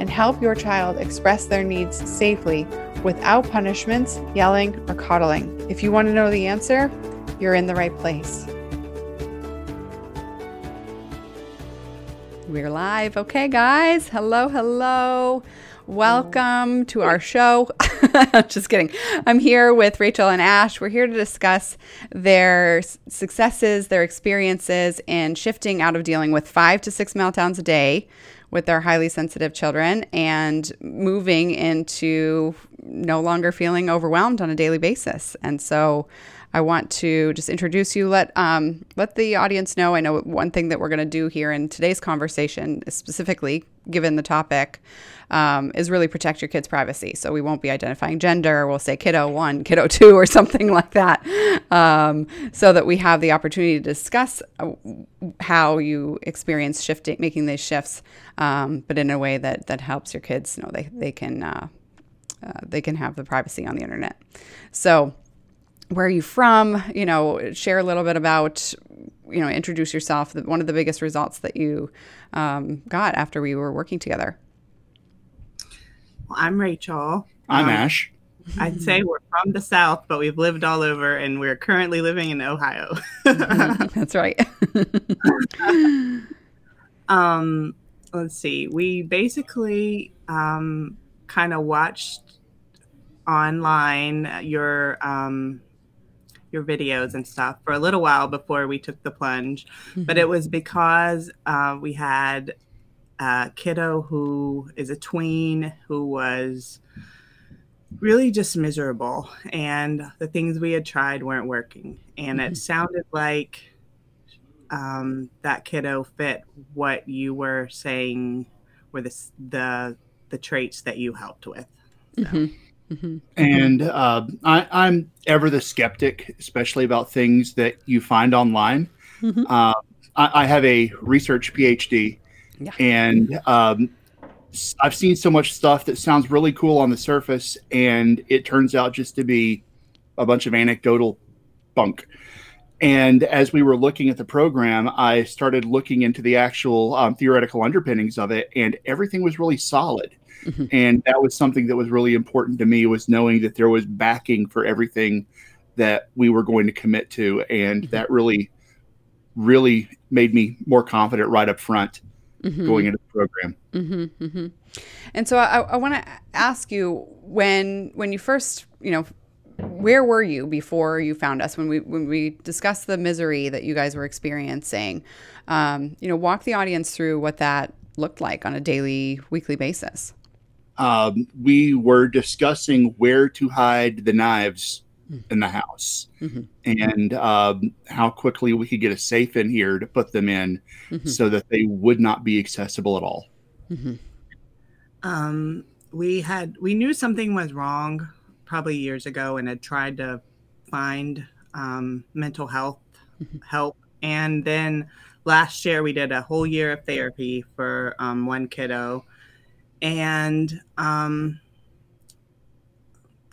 and help your child express their needs safely without punishments, yelling, or coddling. If you want to know the answer, you're in the right place. We're live. Okay, guys. Hello, hello. Welcome to our show. Just kidding. I'm here with Rachel and Ash. We're here to discuss their successes, their experiences in shifting out of dealing with five to six meltdowns a day with their highly sensitive children and moving into no longer feeling overwhelmed on a daily basis. And so I want to just introduce you, let um, let the audience know. I know one thing that we're going to do here in today's conversation, specifically given the topic, um, is really protect your kids' privacy. So we won't be identifying gender. We'll say kiddo one, kiddo two, or something like that, um, so that we have the opportunity to discuss uh, how you experience shifting, making these shifts, um, but in a way that that helps your kids know they they can uh, uh, they can have the privacy on the internet. So where are you from? You know, share a little bit about, you know, introduce yourself. One of the biggest results that you um, got after we were working together. Well, I'm Rachel. I'm um, Ash. I'd say we're from the South, but we've lived all over and we're currently living in Ohio. That's right. um, let's see. We basically um, kind of watched online your um, your videos and stuff for a little while before we took the plunge. Mm-hmm. But it was because uh, we had a kiddo who is a tween who was really just miserable and the things we had tried weren't working and mm-hmm. it sounded like um, that kiddo fit what you were saying were the the, the traits that you helped with so. mm-hmm. Mm-hmm. And uh, I, am ever the skeptic, especially about things that you find online. Mm-hmm. Uh, I, I, have a research PhD, yeah. and um, I've seen so much stuff that sounds really cool on the surface, and it turns out just to be a bunch of anecdotal bunk. And as we were looking at the program, I started looking into the actual um, theoretical underpinnings of it, and everything was really solid. Mm-hmm. And that was something that was really important to me was knowing that there was backing for everything that we were going to commit to. And mm-hmm. that really, really made me more confident right up front mm-hmm. going into the program. Mm-hmm. Mm-hmm. And so I, I want to ask you when, when you first, you know, where were you before you found us when we when we discussed the misery that you guys were experiencing um, you know walk the audience through what that looked like on a daily weekly basis um, we were discussing where to hide the knives in the house mm-hmm. and um, how quickly we could get a safe in here to put them in mm-hmm. so that they would not be accessible at all. Mm-hmm. Um, we had we knew something was wrong probably years ago and had tried to find um, mental health mm-hmm. help, and then last year we did a whole year of therapy for um, one kiddo and um,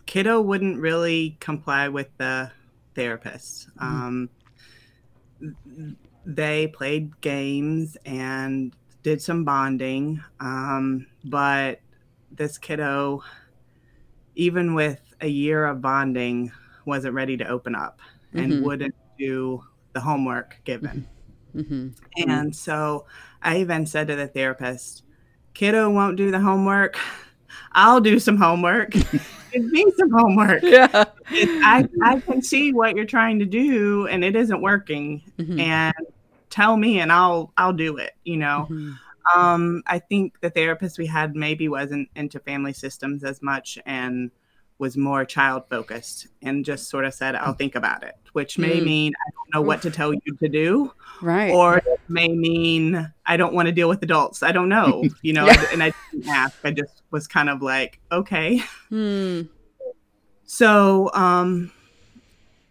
kiddo wouldn't really comply with the therapist. Mm-hmm. Um, they played games and did some bonding, um, but this kiddo, even with a year of bonding, wasn't ready to open up and mm-hmm. wouldn't do the homework given. Mm-hmm. And so I even said to the therapist, kiddo won't do the homework. I'll do some homework. Give me some homework. Yeah. I, I can see what you're trying to do and it isn't working. Mm-hmm. And tell me and I'll I'll do it, you know. Mm-hmm. Um, I think the therapist we had maybe wasn't into family systems as much and was more child focused and just sort of said, I'll think about it, which may mm. mean I don't know what to tell you to do. Right. Or it may mean I don't want to deal with adults. I don't know, you know, Yeah. and I didn't ask. I just was kind of like, okay. Hmm. So um,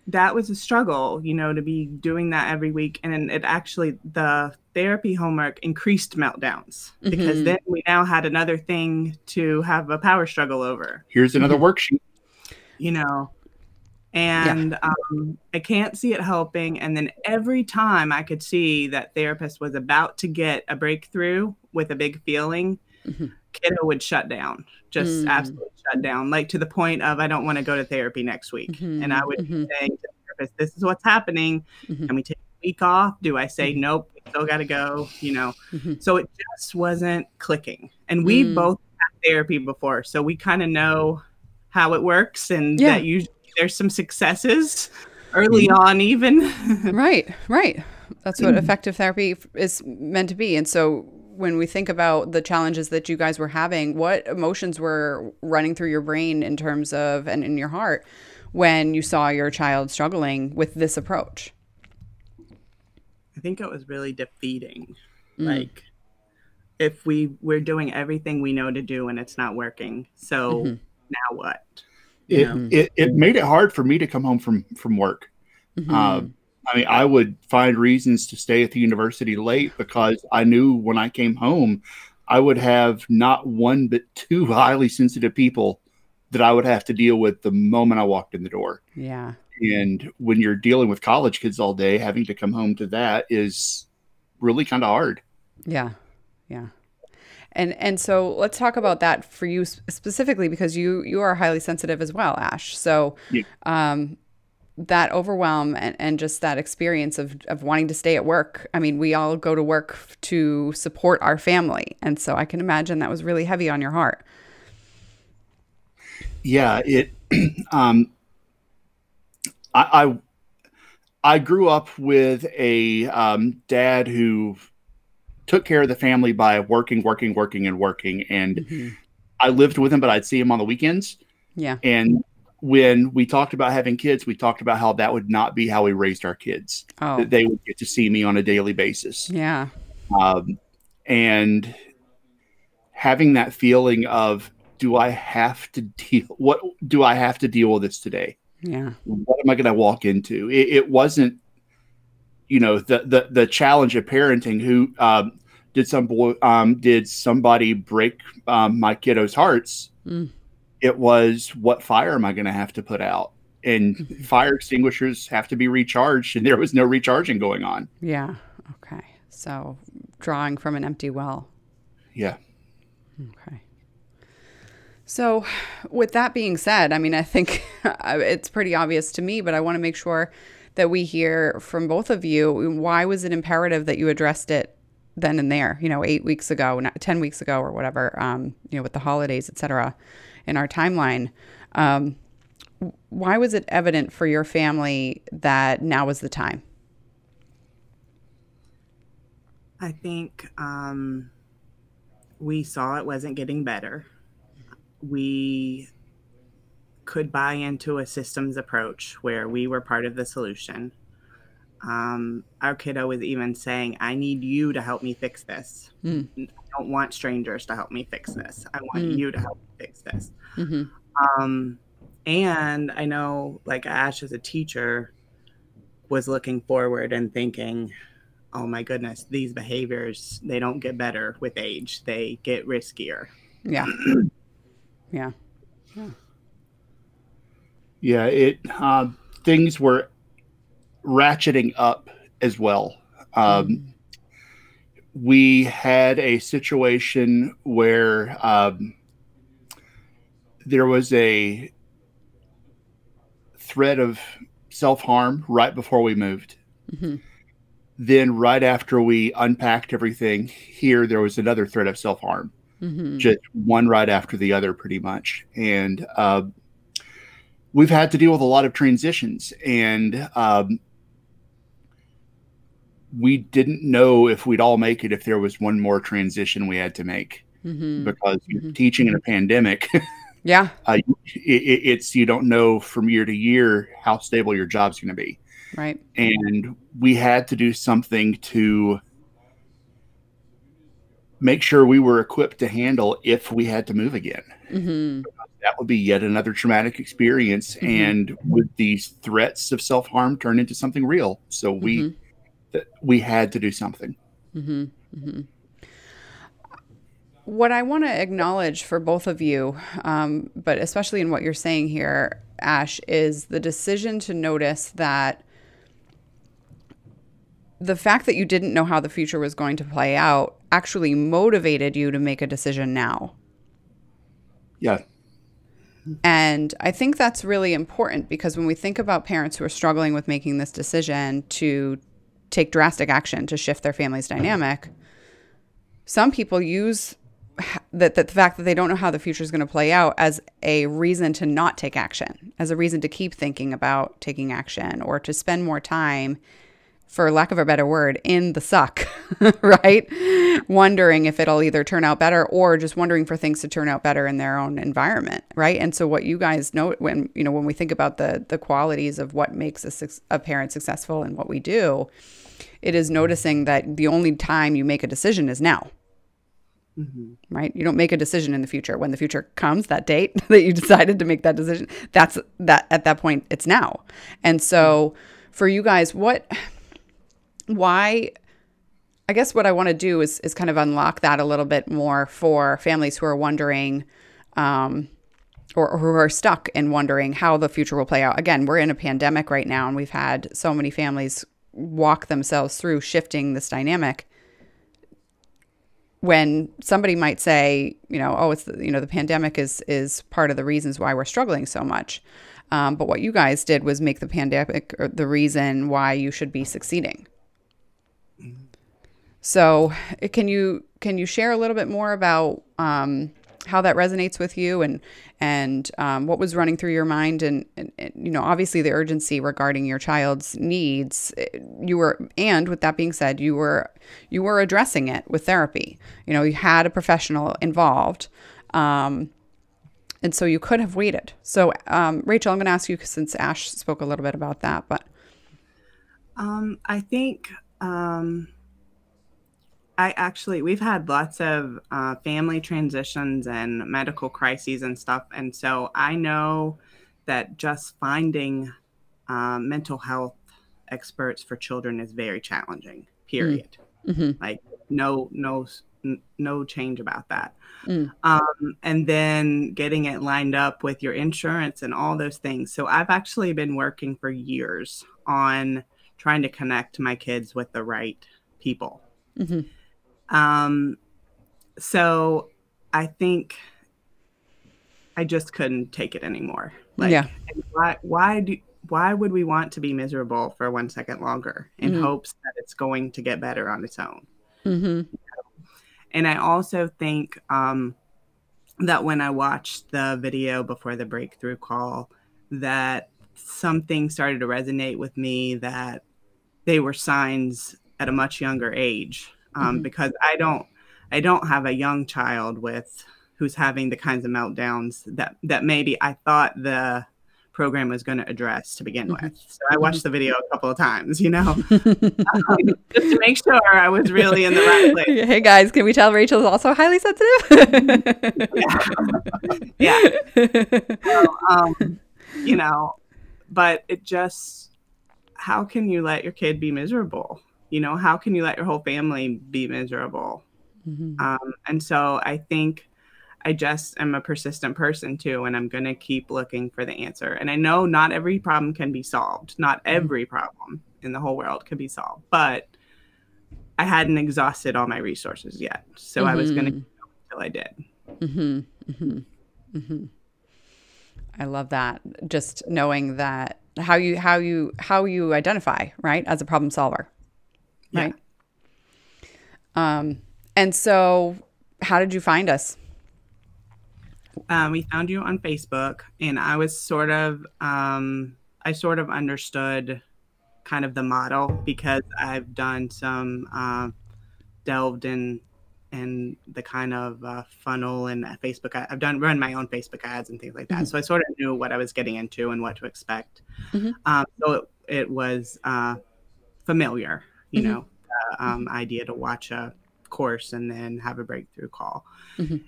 that was a struggle, you know, to be doing that every week. And it actually, the therapy homework increased meltdowns because Mhm. then we now had another thing to have a power struggle over, Here's another Mhm. worksheet. you know. And um, I can't see it helping. And then every time I could see that therapist was about to get a breakthrough with a big feeling, Mhm. kiddo would shut down, just Mm. absolutely shut down, like to the point of I don't want to go to therapy next week. And I would Mhm. be saying to the therapist, "This is what's happening. Mhm. Can we take a week off? Do I say nope? We still got to go? You know." Mhm. So it just wasn't clicking. And we Mm. both had therapy before, so we kind of know how it works, and Yeah. that usually there's some successes early on, even. Right, right. That's what effective therapy is meant to be. And so when we think about the challenges that you guys were having, what emotions were running through your brain in terms of and in your heart when you saw your child struggling with this approach? I think it was really defeating. Mm. Like if we we're doing everything we know to do and it's not working, so Mhm. now what? It, it it made it hard for me to come home from from work. Mhm. Um, I mean, I would find reasons to stay at the university late because I knew when I came home, I would have not one but two highly sensitive people that I would have to deal with the moment I walked in the door. yeah. And when you're dealing with college kids all day, having to come home to that is really kind of hard. Yeah. Yeah. And and so let's talk about that for you specifically because you you are highly sensitive as well, Ash. So Yeah. um that overwhelm and, and just that experience of, of wanting to stay at work. I mean, we all go to work to support our family. And so I can imagine that was really heavy on your heart. Yeah, it. Um, I, I I grew up with a um, dad who took care of the family by working, working, working, and working. And Mhm. I lived with him, but I'd see him on the weekends. Yeah. And when we talked about having kids, we talked about how that would not be how we raised our kids. Oh. That they would get to see me on a daily basis. Yeah. Um, and having that feeling of, do I have to deal? What do I have to deal with this today? Yeah. what am I going to walk into? It, it wasn't, you know, the the the challenge of parenting. Who um, did some boy um, did somebody break um, my kiddos' hearts? Mm. It was what fire am I going to have to put out? And fire extinguishers have to be recharged, and there was no recharging going on. Yeah. Okay. So drawing from an empty well. Yeah, Okay. So, with that being said, I mean, I think it's pretty obvious to me, but I want to make sure that we hear from both of you. Why was it imperative that you addressed it then and there? You know, eight weeks ago, not ten weeks ago, or whatever. Um, you know, with the holidays, et cetera, in our timeline. Um, why was it evident for your family that now was the time? I think um, we saw it wasn't getting better. We could buy into a systems approach where we were part of the solution. Um, our kiddo was even saying, I need you to help me fix this. Mm. I don't want strangers to help me fix this. I want Mm. you to help me fix this. hmm Um, and I know, like Ash, as a teacher, was looking forward and thinking, "Oh my goodness, these behaviors they don't get better with age; they get riskier." Yeah. Yeah. yeah. Yeah. It uh, things were ratcheting up as well. Um, we had a situation where um, there was a threat of self harm right before we moved. Mhm. Then, right after we unpacked everything here, there was another threat of self harm, hmm just one right after the other, pretty much. And uh, we've had to deal with a lot of transitions. And um, we didn't know if we'd all make it if there was one more transition we had to make hmm because you're Mhm. teaching in a pandemic Yeah. uh, it, it- it's you don't know from year to year how stable your job's going to be Right. And we had to do something to make sure we were equipped to handle if we had to move again. Mm-hmm. That would be yet another traumatic experience. Mm-hmm. And would these threats of self harm turn into something real? So we Mm-hmm. That we had to do something. what I want to acknowledge for both of you, um, but especially in what you're saying here, Ash, is the decision to notice that the fact that you didn't know how the future was going to play out actually motivated you to make a decision now. Yeah. And I think that's really important because when we think about parents who are struggling with making this decision to take drastic action to shift their family's uh-huh. dynamic, some people use that, that the fact that they don't know how the future is going to play out as a reason to not take action, as a reason to keep thinking about taking action or to spend more time for lack of a better word, in the suck, right? Wondering if it'll either turn out better or just wondering for things to turn out better in their own environment, right? And so what you guys know when, you know, when we think about the the qualities of what makes a, suc- a parent successful and what we do, it is noticing that the only time you make a decision is now. Mm-hmm. Right? You don't make a decision in the future. When the future comes, that date that you decided to make that decision, that's that at that point it's now. And so mm-hmm. for you guys, what why I guess what I want to do is is kind of unlock that a little bit more for families who are wondering um, or, who are stuck in wondering how the future will play out. Again, we're in a pandemic right now, and we've had so many families walk themselves through shifting this dynamic. When somebody might say, you know, oh, it's the, you know the pandemic is is part of the reasons why we're struggling so much. Um, but what you guys did was make the pandemic the reason why you should be succeeding. So, can you can you share a little bit more about um, how that resonates with you and and um, what was running through your mind and, and, and, you know obviously the urgency regarding your child's needs you were and with that being said you were you were addressing it with therapy. You know you had a professional involved um, and so you could have waited. So um, Rachel I'm going to ask you since Ash spoke a little bit about that but Um, I think um, I actually we've had lots of uh, family transitions and medical crises and stuff, and so I know that just finding uh, mental health experts for children is very challenging. Period. Mhm. Like no no no change about that. Mm. Um, and then getting it lined up with your insurance and all those things. So I've actually been working for years on trying to connect my kids with the right people. Mhm. Um, so I think I just couldn't take it anymore. Like, Yeah. why, why do, why would we want to be miserable for one second longer in Mhm. hopes that it's going to get better on its own? Mm-hmm. And I also think um, that when I watched the video before the breakthrough call, that something started to resonate with me that they were signs at a much younger age um, Mhm. because I don't I don't have a young child with who's having the kinds of meltdowns that that maybe I thought the program was going to address to begin Mhm. with. So I watched the video a couple of times, you know, um, just to make sure I was really in the right place. hey guys, can we tell Rachel's also highly sensitive? Yeah. So, um, you know, but it just, how can you let your kid be miserable? You know, how can you let your whole family be miserable? Mhm. Um, and so I think I just am a persistent person too, and I'm going to keep looking for the answer. And I know not every problem can be solved, not every problem in the whole world can be solved, but I hadn't exhausted all my resources yet. So I was going to until I did. hmm hmm hmm I love that. Just knowing that how you how you how you identify right as a problem solver, Yeah. right? Um, and so how did you find us? um, we found you on Facebook, and I was sort of, um, I sort of understood kind of the model because I've done some uh, delved in in the kind of uh, funnel and Facebook. I- I've done run my own Facebook ads and things like that, Mhm. so I sort of knew what I was getting into and what to expect. Mhm. Um, so it, it was uh, familiar, you Mhm. know, uh, um, idea to watch a course and then have a breakthrough call. Mhm.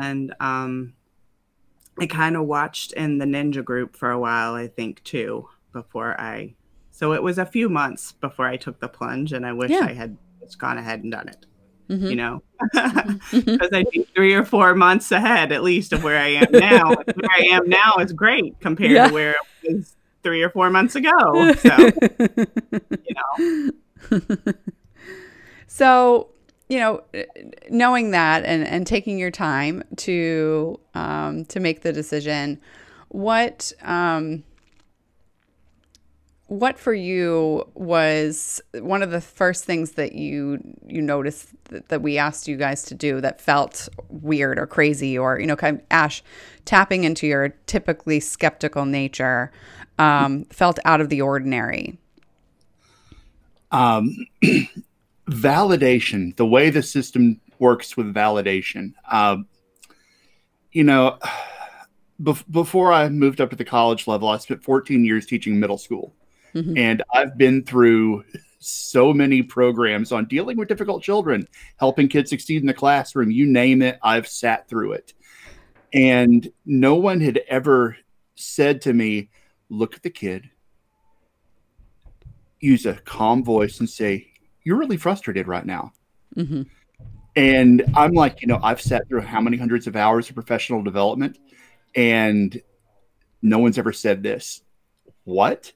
And um, I kind of watched in the ninja group for a while, I think, too, before I. So it was a few months before I took the plunge, and I wish Yeah. I had just gone ahead and done it, Mhm. you know, because I think three or four months ahead at least of where I am now. Where I am now is great compared Yeah. to where it was three or four months ago. So, you know, so you know knowing that and, and taking your time to um, to make the decision what um, what for you was one of the first things that you you noticed that, that we asked you guys to do that felt weird or crazy or you know kind of ash tapping into your typically skeptical nature um, felt out of the ordinary um, validation, the way the system works with validation. Um, you know, bef- before I moved up to the college level, I spent 14 years teaching middle school. Mhm. And I've been through so many programs on dealing with difficult children, helping kids succeed in the classroom. You name it, I've sat through it. And no one had ever said to me, Look at the kid, use a calm voice and say, You're really frustrated right now. hmm And I'm like, you know, I've sat through how many hundreds of hours of professional development, and no one's ever said this. What?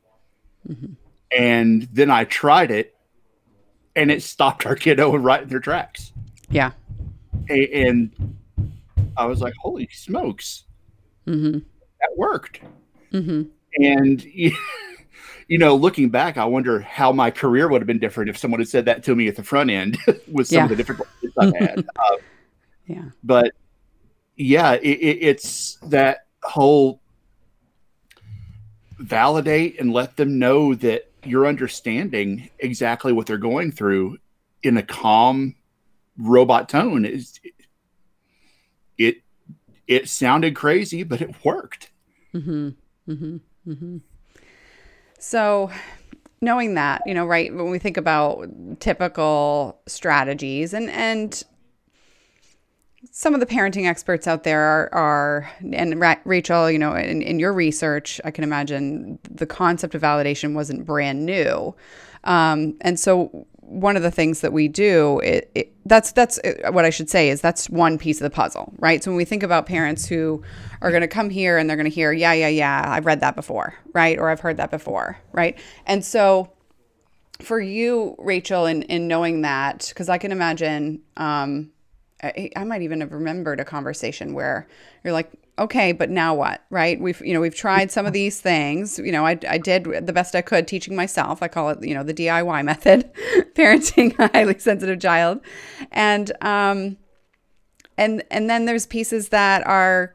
Mhm. And then I tried it, and it stopped our kiddo right in their tracks. yeah And I was like, holy smokes, hmm that worked. hmm And, you know, looking back, I wonder how my career would have been different if someone had said that to me at the front end with some Yeah. of the difficulties I've had. Uh, yeah. but yeah, it, it, it's that whole validate and let them know that you're understanding exactly what they're going through in a calm robot tone. Is it it sounded crazy but it worked. Hmm hmm hmm So, knowing that, you know, right, when we think about typical strategies and, and, some of the parenting experts out there are, are and Ra- Rachel, you know, in, in your research, I can imagine the concept of validation wasn't brand new. Um, and so one of the things that we do, it, it, that's that's uh, what I should say is that's one piece of the puzzle, right? So when we think about parents who are going to come here and they're going to hear, yeah, yeah, yeah, I've read that before, right, or I've heard that before, right, and so for you, Rachel, in in knowing that, because I can imagine, um, I, I might even have remembered a conversation where you're like, okay, but now what, right? We've you know we've tried some of these things. You know, I I did the best I could teaching myself. I call it you know the DIY method, parenting a highly sensitive child, and um, and and then there's pieces that are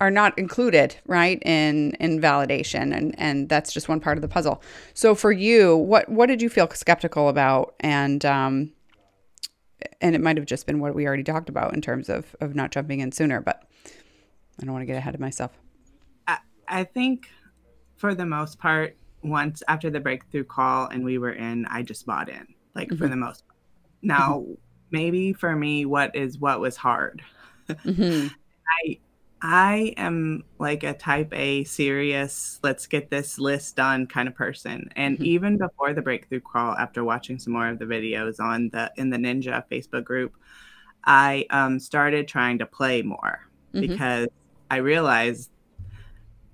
are not included right in in validation and and that's just one part of the puzzle so for you what what did you feel skeptical about and um and it might have just been what we already talked about in terms of of not jumping in sooner but i don't want to get ahead of myself I, I think for the most part, once after the breakthrough call and we were in, I just bought in, like for Mhm. the most part. Now, maybe for me, what is what was hard? hmm I I am like a type A serious, let's get this list done kind of person. And Mhm. even before the breakthrough call, after watching some more of the videos on the in the Ninja Facebook group, I um, started trying to play more Mhm. because I realized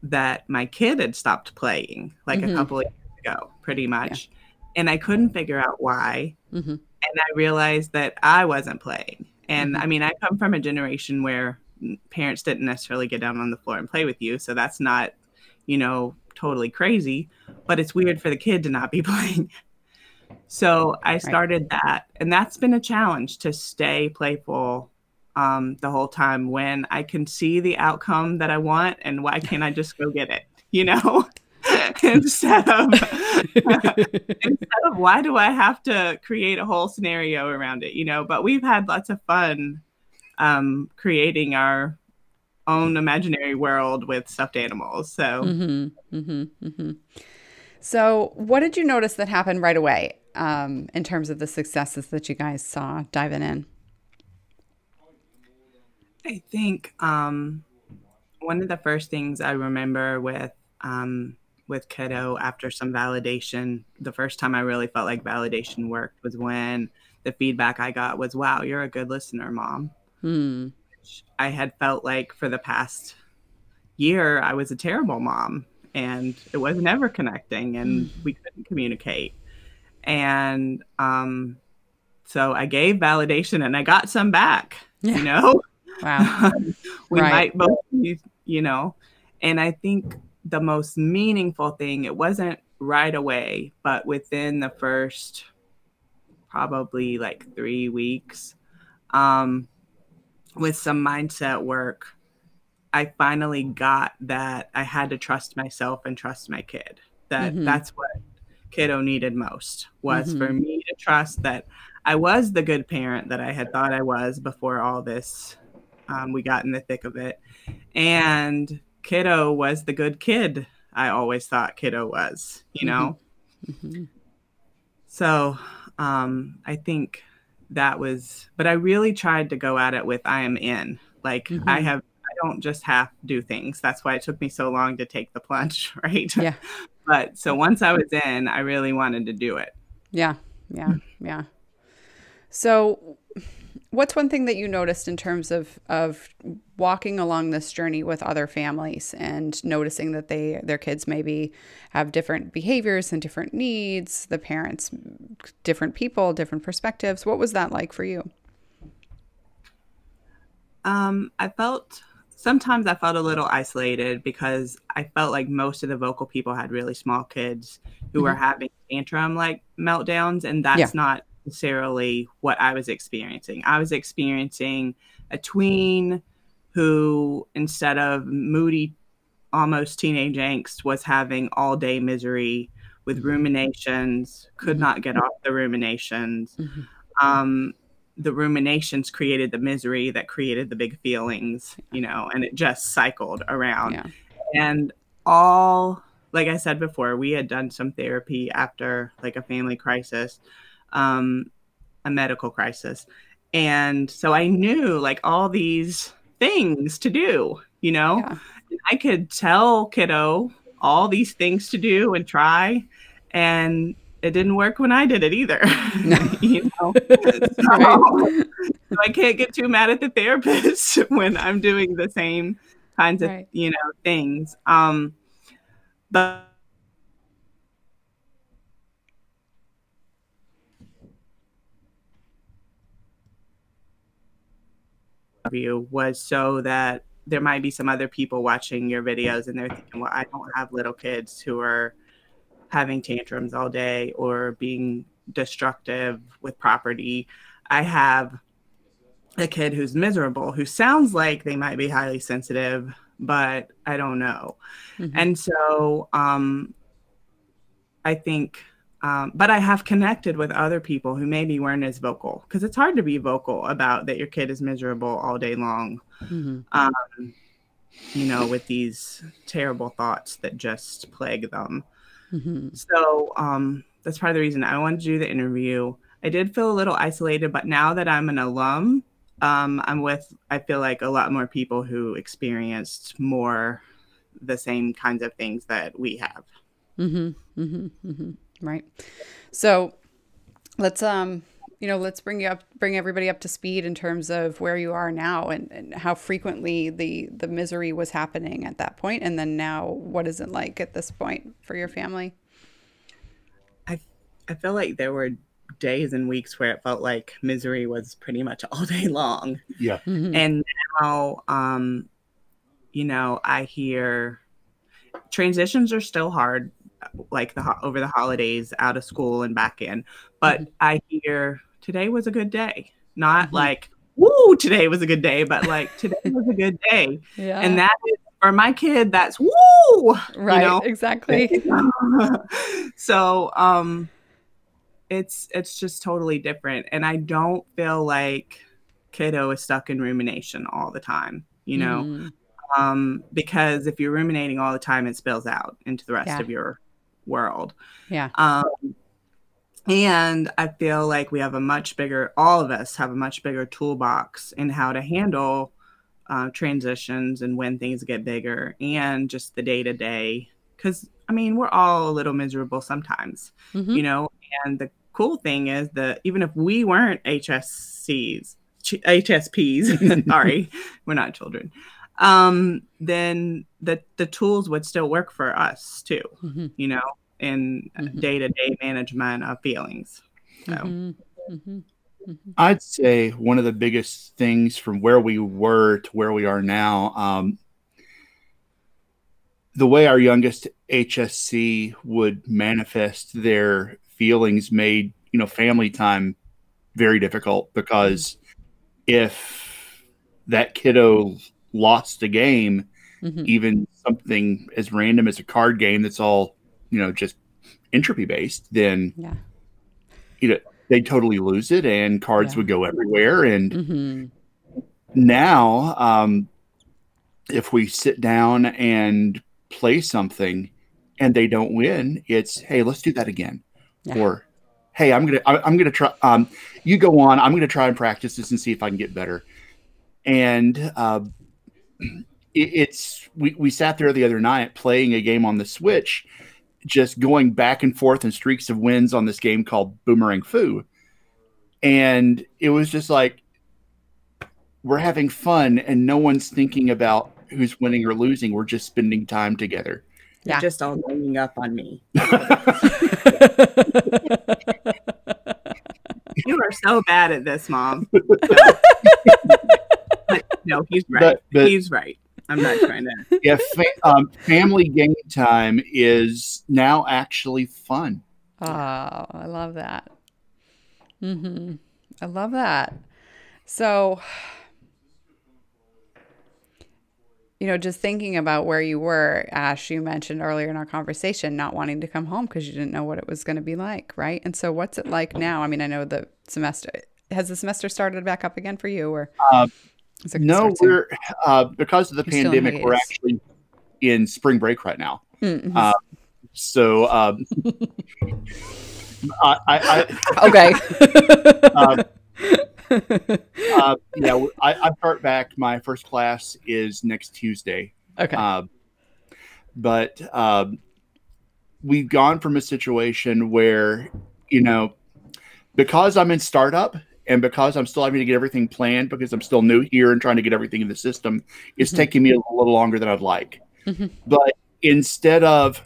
that my kid had stopped playing like Mhm. a couple of years ago, pretty much. And I couldn't figure out why hmm and I realized that I wasn't playing. And Mhm. I mean, I come from a generation where parents didn't necessarily get down on the floor and play with you, so that's not, you know, totally crazy. But it's weird for the kid to not be playing. So I started that, and that's been a challenge to stay playful um, the whole time when I can see the outcome that I want, and why can't I just go get it? You know, instead of instead of why do I have to create a whole scenario around it, you know? But we've had lots of fun um, creating our own imaginary world with stuffed animals. So hmm hmm hmm So, what did you notice that happened right away um, in terms of the successes that you guys saw diving in? I think um, one of the first things I remember with um, with kiddo after some validation, the first time I really felt like validation worked was when the feedback I got was, "Wow, you're a good listener, mom." Hmm. I had felt like for the past year I was a terrible mom and it was never connecting and mm. we couldn't communicate. And um, so I gave validation and I got some back, yeah. you know? Wow. we right. might both, you know, and I think the most meaningful thing, it wasn't right away, but within the first probably like three weeks, um, with some mindset work, I finally got that I had to trust myself and trust my kid. That mm-hmm. that's what kiddo needed most was mm-hmm. for me to trust that I was the good parent that I had thought I was before all this um, we got in the thick of it, and kiddo was the good kid I always thought kiddo was. You know, mm-hmm. so um, I think that was, but I really tried to go at it with I am in. Like I mm-hmm. have I don't just have to do things. That's why it took me so long to take the plunge, right? Yeah. but so once I was in, I really wanted to do it. Yeah. Yeah. Yeah. So what's one thing that you noticed in terms of of walking along this journey with other families and noticing that they their kids maybe have different behaviors and different needs the parents different people different perspectives what was that like for you um, i felt sometimes I felt a little isolated because I felt like most of the vocal people had really small kids who mm-hmm. were having tantrum like meltdowns, and that's yeah. not necessarily what I was experiencing. I was experiencing a tween who, instead of moody, almost teenage angst, was having all day misery with mm-hmm. ruminations, could mm-hmm. not get off the ruminations. Mm-hmm. Um, the ruminations created the misery that created the big feelings, you know, and it just cycled around. Yeah. And all, like I said before, we had done some therapy after like a family crisis, um, a medical crisis. And so I knew like all these things to do, you know, yeah. I could tell kiddo all these things to do and try. And it didn't work when I did it either. you know, so, so, I can't get too mad at the therapist when I'm doing the same kinds of right. you know things. Um, but you was so that there might be some other people watching your videos and they're thinking, well, I don't have little kids who are having tantrums all day or being destructive with property. I have a kid who's miserable who sounds like they might be highly sensitive, but I don't know. Mm-hmm. And so um, I think, um, but I have connected with other people who maybe weren't as vocal because it's hard to be vocal about that your kid is miserable all day long. Mm-hmm. Um, you know, with these terrible thoughts that just plague them. Mm-hmm. So um, that's part of the reason I wanted to do the interview. I did feel a little isolated, but now that I'm an alum, um, I'm with, I feel like a lot more people who experienced more the same kinds of things that we have. Mm-hmm, mm-hmm, mm-hmm. Right. So let's, um, you know, let's bring you up, bring everybody up to speed in terms of where you are now and, and how frequently the the misery was happening at that point, and then now what is it like at this point for your family? I I feel like there were days and weeks where it felt like misery was pretty much all day long. Yeah, mm-hmm. and now, um, you know, I hear transitions are still hard like the over the holidays out of school and back in but mm-hmm. i hear today was a good day. Not mm-hmm. like, woo, today was a good day, but like today was a good day. Yeah. And that is for my kid, that's woo. Right. You know? Exactly. so um it's it's just totally different. And I don't feel like kiddo is stuck in rumination all the time, you know. Mm. Um, because if you're ruminating all the time, it spills out into the rest yeah. of your world. Yeah. Um, and I feel like we have a much bigger, all of us have a much bigger toolbox in how to handle uh, transitions and when things get bigger and just the day to day. Because, I mean, we're all a little miserable sometimes, Mm-hmm. you know? And the cool thing is that even if we weren't HSCs, HSPs, sorry, we're not children, um, then the, the tools would still work for us too, Mm-hmm. you know, in day to day management of feelings. So, Mhm. Mhm. I'd say one of the biggest things from where we were to where we are now, um, the way our youngest HSC would manifest their feelings made, you know, family time very difficult because if that kiddo lost a game, Mhm. even something as random as a card game that's all, you know, just entropy based, then Yeah. you know they totally lose it and cards Yeah. would go everywhere and Mhm. now um if we sit down and play something and they don't win it's hey let's do that again Yeah. or hey i'm gonna I- i'm gonna try um you go on i'm gonna try and practice this and see if i can get better and uh it's we, we sat there the other night playing a game on the switch just going back and forth in streaks of wins on this game called Boomerang Fu and it was just like we're having fun and no one's thinking about who's winning or losing we're just spending time together You're Yeah. just all ganging up on me. You are so bad at this, mom. but no, he's right. But- but- he's right. I'm not trying to. yeah fa- um, family game time is now actually fun Oh, I love that. hmm I love that. So, you know, just thinking about where you were, Ash, you mentioned earlier in our conversation not wanting to come home because you didn't know what it was going to be like, right? And so, what's it like now? I mean, I know the semester has the semester started back up again for you, or Uh, is it gonna no we're uh, because of the You're pandemic we're actually in spring break right now Mhm. uh, so um, I, I, okay. I, uh, yeah, I, I start back. My first class is next Tuesday. okay. Uh, but um, we've gone from a situation where, you know, because I'm in startup and because I'm still having to get everything planned because I'm still new here and trying to get everything in the system, it's Mhm. taking me a little longer than I'd like. Mhm. But instead of,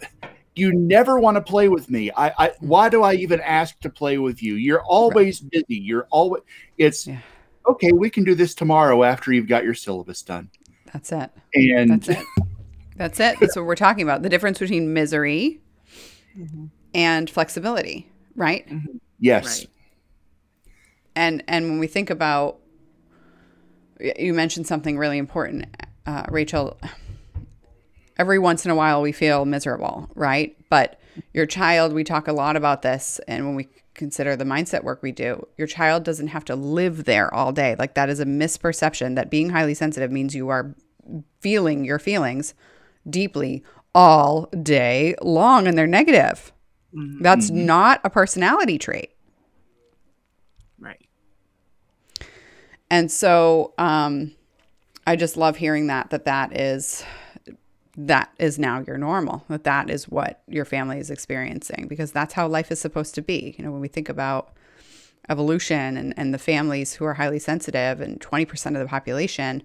you never want to play with me. I, I why do I even ask to play with you? You're always busy. You're always it's Yeah. okay, we can do this tomorrow after you've got your syllabus done. That's it. And That's it. That's it. That's what we're talking about. The difference between misery Mhm. and flexibility, right? yes. Right. And and when we think about, you mentioned something really important, uh, Rachel. Every once in a while, we feel miserable, right? But your child, we talk a lot about this, and when we consider the mindset work we do, your child doesn't have to live there all day. Like that is a misperception that being highly sensitive means you are feeling your feelings deeply all day long, and they're negative. Mhm. That's not a personality trait. Right. And so um, I just love hearing that that that is that is now your normal. That that is what your family is experiencing because that's how life is supposed to be. You know, when we think about evolution and, and the families who are highly sensitive and 20% of the population,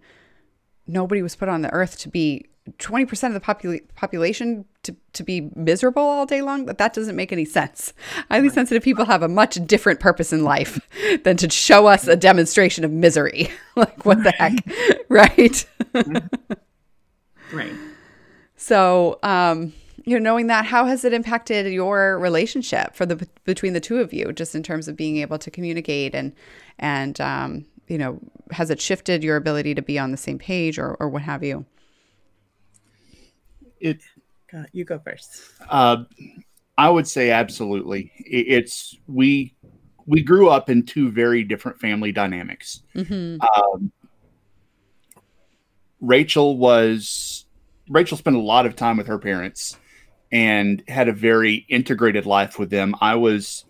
nobody was put on the earth to be 20% of the popula- population to, to be miserable all day long that that doesn't make any sense. Highly sensitive people have a much different purpose in life than to show us a demonstration of misery. Like what the heck? Right. Right. so um you know knowing that how has it impacted your relationship for the between the two of you just in terms of being able to communicate and and um you know has it shifted your ability to be on the same page or, or what have you It Go- You go first. Uh, I would say absolutely. It- It's we we grew up in two very different family dynamics. mm-hmm. Um, Rachel was Rachel spent a lot of time with her parents, and had a very integrated life with them. I was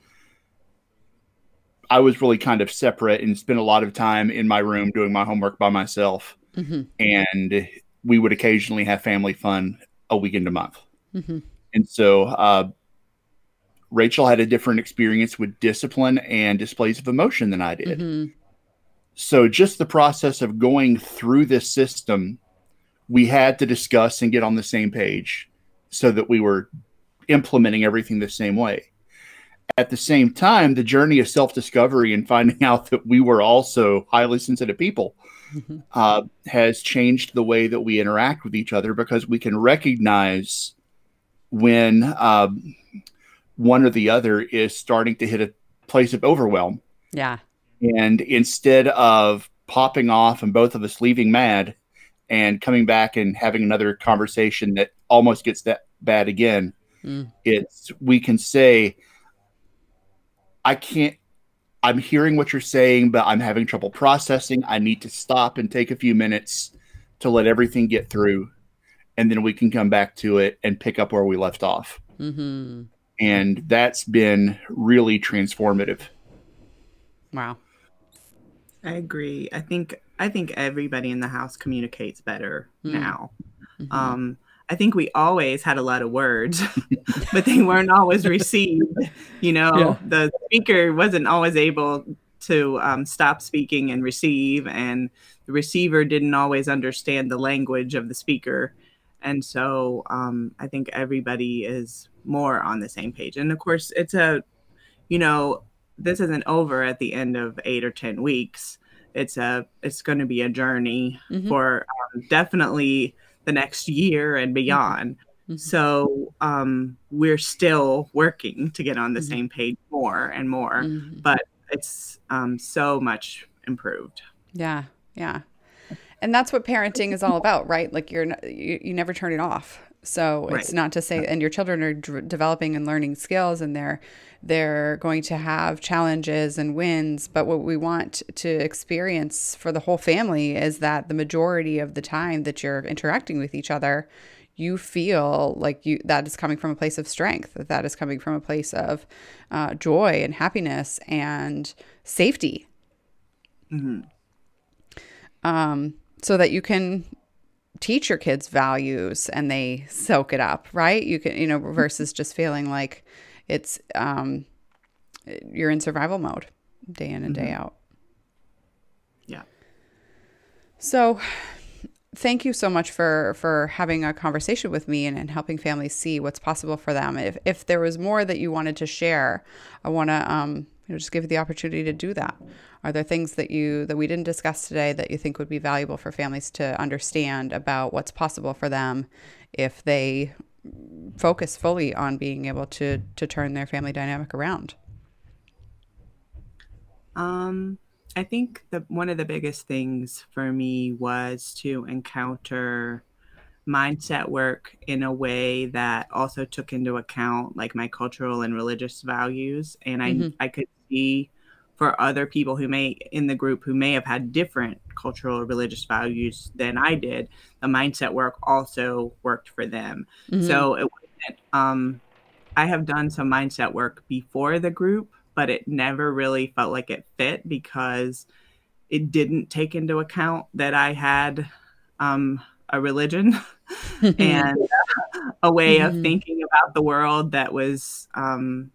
I was really kind of separate and spent a lot of time in my room doing my homework by myself. Mm-hmm. And we would occasionally have family fun a weekend a month. Mm-hmm. And so uh, Rachel had a different experience with discipline and displays of emotion than I did. Mm-hmm. So just the process of going through this system, we had to discuss and get on the same page so that we were implementing everything the same way. At the same time, the journey of self discovery and finding out that we were also highly sensitive people mm-hmm. uh, has changed the way that we interact with each other because we can recognize when uh, one or the other is starting to hit a place of overwhelm. Yeah. And instead of popping off and both of us leaving mad and coming back and having another conversation that almost gets that bad again, mm. it's we can say, I can't I'm hearing what you're saying, but I'm having trouble processing. I need to stop and take a few minutes to let everything get through, and then we can come back to it and pick up where we left off. Mm-hmm. And that's been really transformative. Wow. I agree. I think I think everybody in the house communicates better mm. now. Mm-hmm. Um, I think we always had a lot of words, but they weren't always received. You know, yeah. the speaker wasn't always able to um, stop speaking and receive, and the receiver didn't always understand the language of the speaker. And so um, I think everybody is more on the same page. And of course, it's a, you know, this isn't over at the end of eight or 10 weeks. It's a, it's going to be a journey mm-hmm. for um, definitely the next year and mm-hmm. beyond. Mm-hmm. So um, we're still working to get on the mm-hmm. same page more and more, mm-hmm. but it's um, so much improved. Yeah, yeah, and that's what parenting is all about, right? Like you're you, you never turn it off. So it's not to say, and your children are d- developing and learning skills, and they're they're going to have challenges and wins. But what we want to experience for the whole family is that the majority of the time that you're interacting with each other, you feel like you that is coming from a place of strength. That that is coming from a place of uh, joy and happiness and safety. Mm-hmm. Um, so that you can teach your kids values and they soak it up, right? You can, you know, versus just feeling like it's um you're in survival mode day in and mm-hmm. day out. Yeah. So thank you so much for for having a conversation with me and, and helping families see what's possible for them. If if there was more that you wanted to share, I want to um you know, just give you the opportunity to do that. Are there things that you that we didn't discuss today that you think would be valuable for families to understand about what's possible for them if they focus fully on being able to to turn their family dynamic around? Um, I think the one of the biggest things for me was to encounter mindset work in a way that also took into account like my cultural and religious values and I mm-hmm. I could see for other people who may in the group who may have had different cultural or religious values than I did, the mindset work also worked for them. Mm-hmm. So it um, I have done some mindset work before the group, but it never really felt like it fit because it didn't take into account that I had um, a religion and a way mm-hmm. of thinking about the world that was um,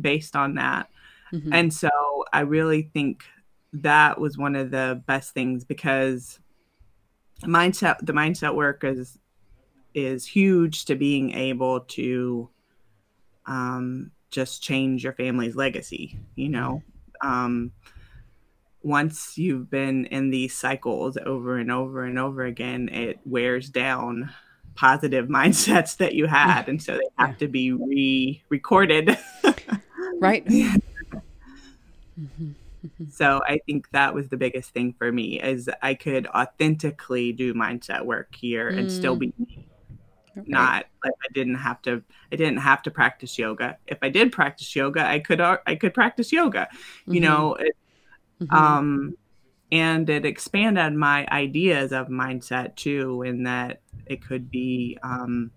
based on that. Mm-hmm. And so I really think that was one of the best things because mindset the mindset work is is huge to being able to um, just change your family's legacy you know? Um, once you've been in these cycles over and over and over again it wears down positive mindsets that you had. And so they have to be re-recorded. Right so I think that was the biggest thing for me is I could authentically do mindset work here mm. and still be me. Okay. Not like I didn't have to I didn't have to practice yoga. If I did practice yoga, I could I could practice yoga. Mm-hmm. You know, it, mm-hmm. um and it expanded my ideas of mindset too in that it could be um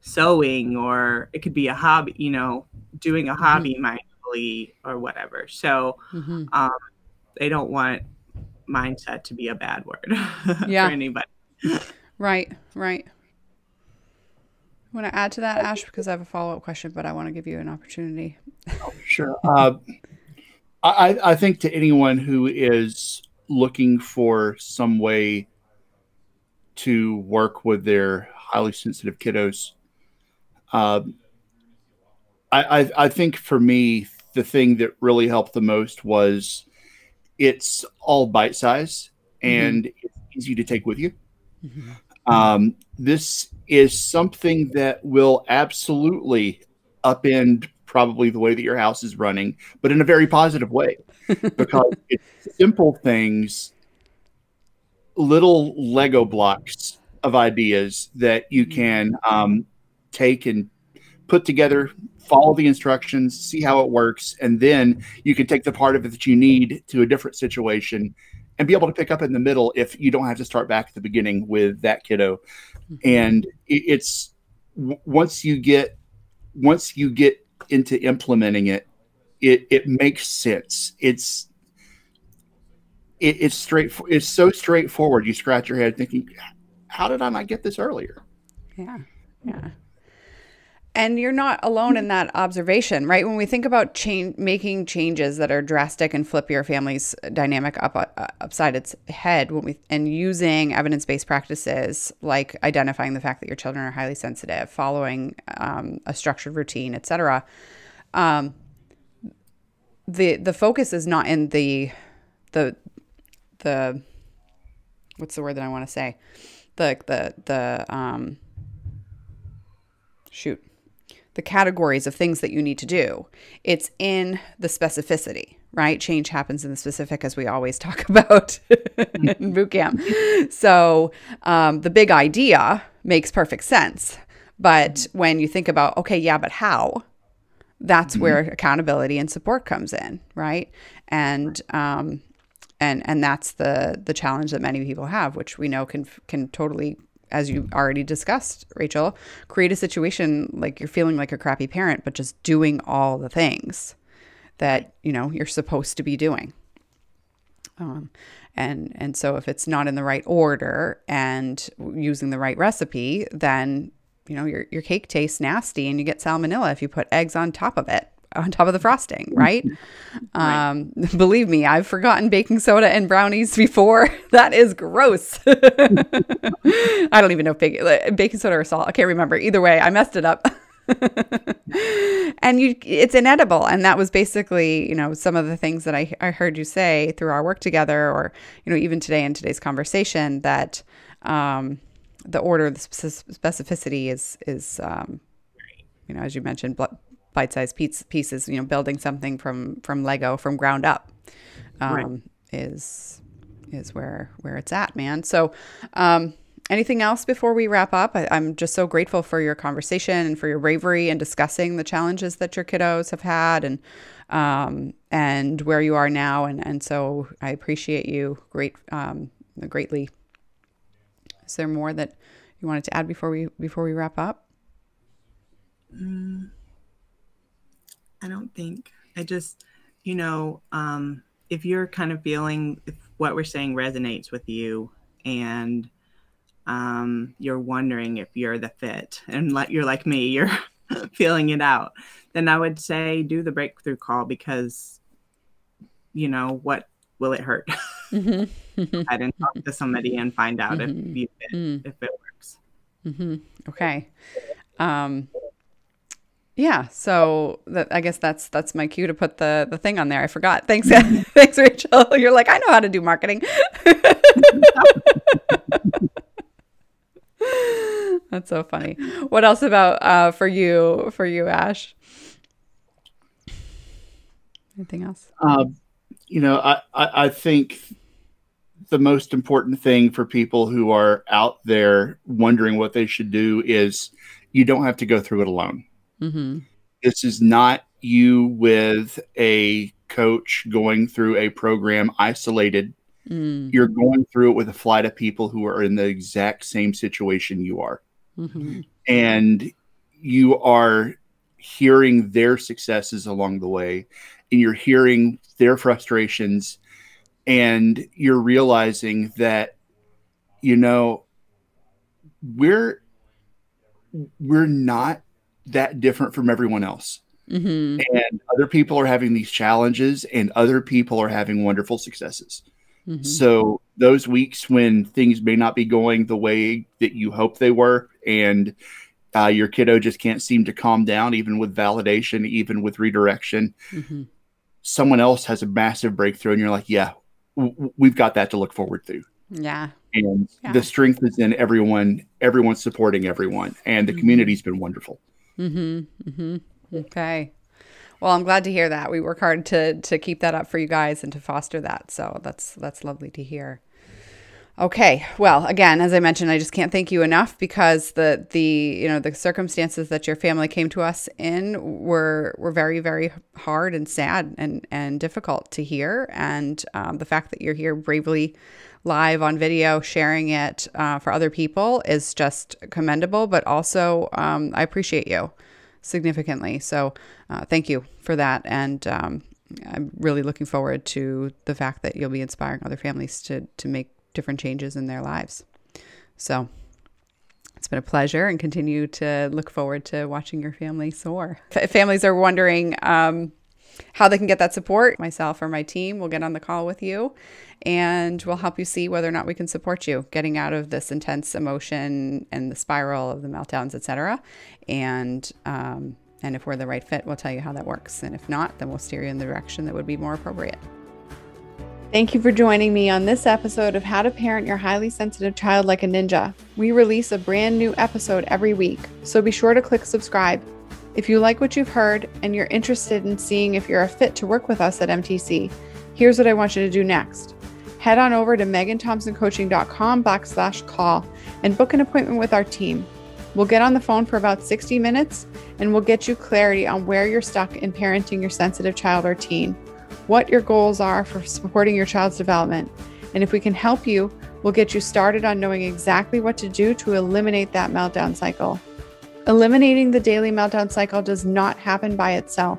sewing or it could be a hobby, you know, doing a hobby mm-hmm. Mindfully or whatever. So mm-hmm. um, they don't want mindset to be a bad word yeah. for anybody. Right, right. Want to add to that, Ash? Because I have a follow up question, but I want to give you an opportunity. oh, sure. Uh, I, I think to anyone who is looking for some way to work with their highly sensitive kiddos, uh, I, I, I think for me, the thing that really helped the most was it's all bite size and mm-hmm. it's easy to take with you. Mm-hmm. Um, this is something that will absolutely upend probably the way that your house is running, but in a very positive way because it's simple things, little Lego blocks of ideas that you can um, take and put together, follow the instructions, see how it works, and then you can take the part of it that you need to a different situation and be able to pick up in the middle if you don't have to start back at the beginning with that kiddo. Mm-hmm. And it's once you get once you get into implementing it, it it makes sense. It's it, it's straight. It's so straightforward. You scratch your head thinking, "How did I not get this earlier?" Yeah, yeah and you're not alone in that observation right? When we think about change making changes that are drastic and flip your family's dynamic up uh, upside its head when we and using evidence-based practices like identifying the fact that your children are highly sensitive following um, a structured routine etc um, the the focus is not in the the the what's the word that i want to say? The the the um shoot the categories of things that you need to do. It's in the specificity, right? Change happens in the specific, as we always talk about in boot camp. So um, the big idea makes perfect sense. But when you think about, okay, yeah, but how? That's mm-hmm. where accountability and support comes in, right? And um, and and that's the the challenge that many people have, which we know can can totally as you already discussed, Rachel, create a situation like you're feeling like a crappy parent, but just doing all the things that you know you're supposed to be doing. Um, and and so if it's not in the right order and using the right recipe, then you know your your cake tastes nasty and you get salmonella if you put eggs on top of it on top of the frosting, right? right. Um, believe me, I've forgotten baking soda and brownies before. that is gross. I don't even know if baking, baking soda or salt. I can't remember. Either way, I messed it up. and you it's inedible and that was basically you know some of the things that I, I heard you say through our work together or you know even today in today's conversation that um, the order the specificity is is um, you know as you mentioned bite-sized pieces you know building something from from lego from ground up um, right. is is where where it's at man. So um, anything else before we wrap up? I, i'm just so grateful for your conversation and for your bravery in discussing the challenges that your kiddos have had and um, and where you are now. And and so i appreciate you great um, greatly. Is there more that you wanted to add before we before we wrap up? Mm. I don't think. I just, you know, um, if you're kind of feeling if what we're saying resonates with you and um, you're wondering if you're the fit and like you're like me, you're feeling it out, then I would say do the breakthrough call because, you know, what will it hurt? Mm-hmm. I didn't talk to somebody and find out mm-hmm. if you fit, mm-hmm. if it works. Mm-hmm. Okay. Um, yeah, so that, I guess that's that's my cue to put the the thing on there. I forgot. Thanks, thanks, Rachel. You're like I know how to do marketing. that's so funny. What else about uh, for you for you, Ash? Anything else? Um, you know, I, I I think the most important thing for people who are out there wondering what they should do is you don't have to go through it alone Mm-hmm. This is not you with a coach going through a program isolated. Mm. You're going through it with a flight of people who are in the exact same situation you are. Mm-hmm. And you are hearing their successes along the way and you're hearing their frustrations and you're realizing that you know we're we're not that different from everyone else mm-hmm. and other people are having these challenges and other people are having wonderful successes mm-hmm. so those weeks when things may not be going the way that you hope they were and uh, your kiddo just can't seem to calm down even with validation even with redirection mm-hmm. someone else has a massive breakthrough and you're like yeah w- we've got that to look forward to yeah and yeah. the strength is in everyone everyone's supporting everyone and the mm-hmm. community's been wonderful mm-hmm. Mm-hmm. okay well i'm glad to hear that we work hard to to keep that up for you guys and to foster that so that's that's lovely to hear Okay. Well, again, as I mentioned, I just can't thank you enough because the the you know the circumstances that your family came to us in were were very very hard and sad and and difficult to hear, and um, the fact that you're here bravely live on video sharing it uh, for other people is just commendable. But also, um, I appreciate you significantly. So, uh, thank you for that, and um, I'm really looking forward to the fact that you'll be inspiring other families to to make different changes in their lives. So it's been a pleasure and continue to look forward to watching your family soar. Families are wondering um, how they can get that support, myself or my team will get on the call with you and we'll help you see whether or not we can support you getting out of this intense emotion and the spiral of the meltdowns, etc. And um, and if we're the right fit, we'll tell you how that works. And if not, then we'll steer you in the direction that would be more appropriate. Thank you for joining me on this episode of How to Parent Your Highly Sensitive Child Like a Ninja. We release a brand new episode every week, so be sure to click subscribe. If you like what you've heard and you're interested in seeing if you're a fit to work with us at MTC, here's what I want you to do next. Head on over to meganthompsoncoaching.com backslash call and book an appointment with our team. We'll get on the phone for about 60 minutes and we'll get you clarity on where you're stuck in parenting your sensitive child or teen what your goals are for supporting your child's development. And if we can help you, we'll get you started on knowing exactly what to do to eliminate that meltdown cycle. Eliminating the daily meltdown cycle does not happen by itself.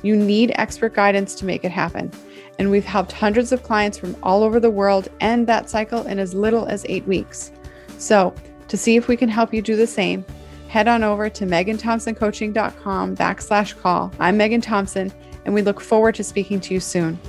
You need expert guidance to make it happen. And we've helped hundreds of clients from all over the world end that cycle in as little as eight weeks. So, to see if we can help you do the same, head on over to meganthompsoncoaching.com backslash call. I'm Megan Thompson, and we look forward to speaking to you soon.